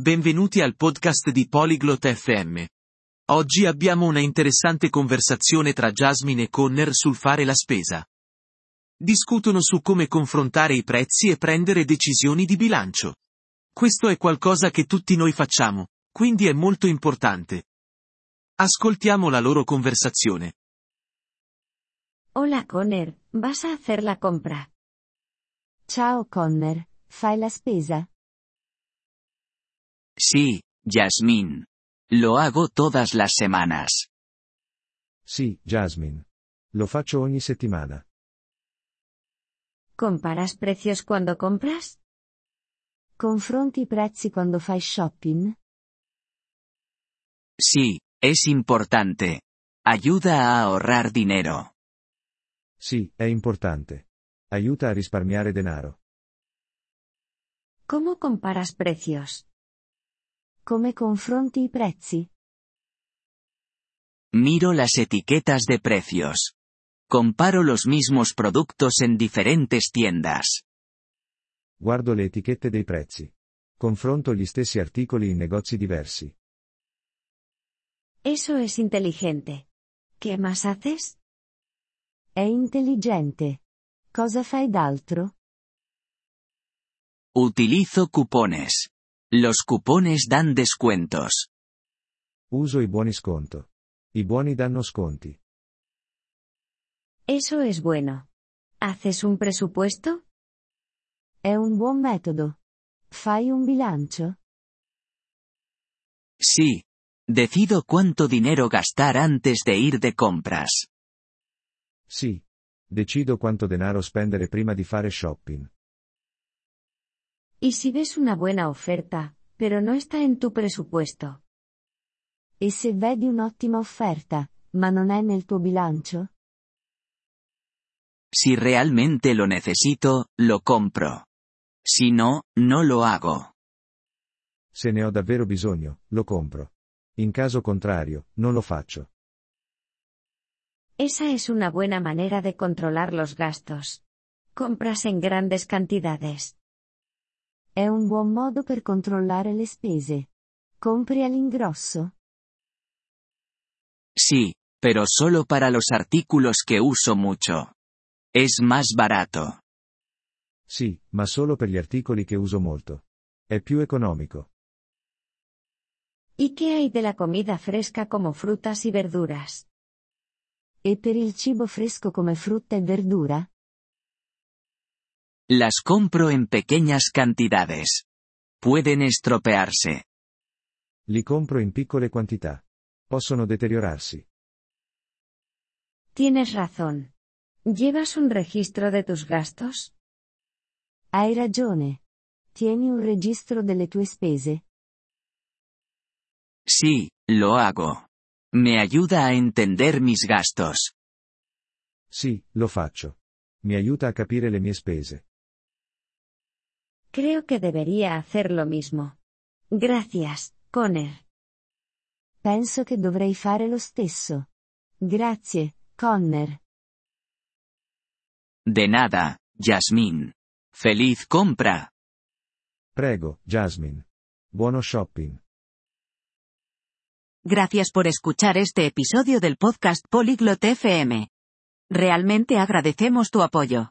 Benvenuti al podcast di Polyglot FM. Oggi abbiamo una interessante conversazione tra Jasmine e Conner sul fare la spesa. Discutono su come confrontare i prezzi e prendere decisioni di bilancio. Questo è qualcosa che tutti noi facciamo, quindi è molto importante. Ascoltiamo la loro conversazione. Hola Conner, ¿vas a hacer la compra? Ciao Conner, fai la spesa? Sí, Yasmín. Lo hago todas las semanas. Sì, Jasmine. Lo faccio ogni settimana. ¿Comparas precios cuando compras? Confronti i prezzi quando fai shopping? Sí, es importante. Ayuda a ahorrar dinero. Sì, è importante. Aiuta a risparmiare denaro. ¿Cómo comparas precios? Come confronti i prezzi? Miro las etiquetas de precios. Comparo los mismos productos en diferentes tiendas. Guardo le etichette dei prezzi. Confronto gli stessi articoli in negozi diversi. Eso es inteligente. ¿Qué más haces? È intelligente. Cosa fai d'altro? Utilizo cupones. Los cupones dan descuentos. Uso i buoni sconto. I buoni danno sconti. Eso es bueno. ¿Haces un presupuesto? È un buon metodo. Fai un bilancio? Sí. Decido cuánto dinero gastar antes de ir de compras. Sì. Decido quanto denaro spendere prima di fare shopping. ¿Y si ves una buena oferta, pero no está en tu presupuesto? E se vedi un'ottima offerta, ma non è nel tuo bilancio? Si realmente lo necesito, lo compro. Si no, no lo hago. Se ne ho davvero bisogno, lo compro. In caso contrario, non lo faccio. Esa es una buena manera de controlar los gastos. Compras en grandes cantidades. È un buon modo per controllare le spese. Compri all'ingrosso? Sí, pero solo para los artículos que uso mucho. Es más barato. Sì, ma solo per gli articoli che uso molto. È più economico. ¿Y qué hay de la comida fresca como frutas y verduras? E per il cibo fresco come frutta e verdura? Las compro en pequeñas cantidades. Pueden estropearse. Li compro in piccole quantità. Possono deteriorarsi. Tienes razón. ¿Llevas un registro de tus gastos? Hai ragione. Tieni un registro delle tue spese? Sí, lo hago. Me ayuda a entender mis gastos. Sì, lo faccio. Mi aiuta a capire le mie spese. Creo que debería hacer lo mismo. Gracias, Conner. Penso che dovrei fare lo stesso. Grazie, Conner. De nada, Yasmín. Feliz compra. Prego, Jasmine. Buono shopping. Gracias por escuchar este episodio del podcast Polyglot FM. Realmente agradecemos tu apoyo.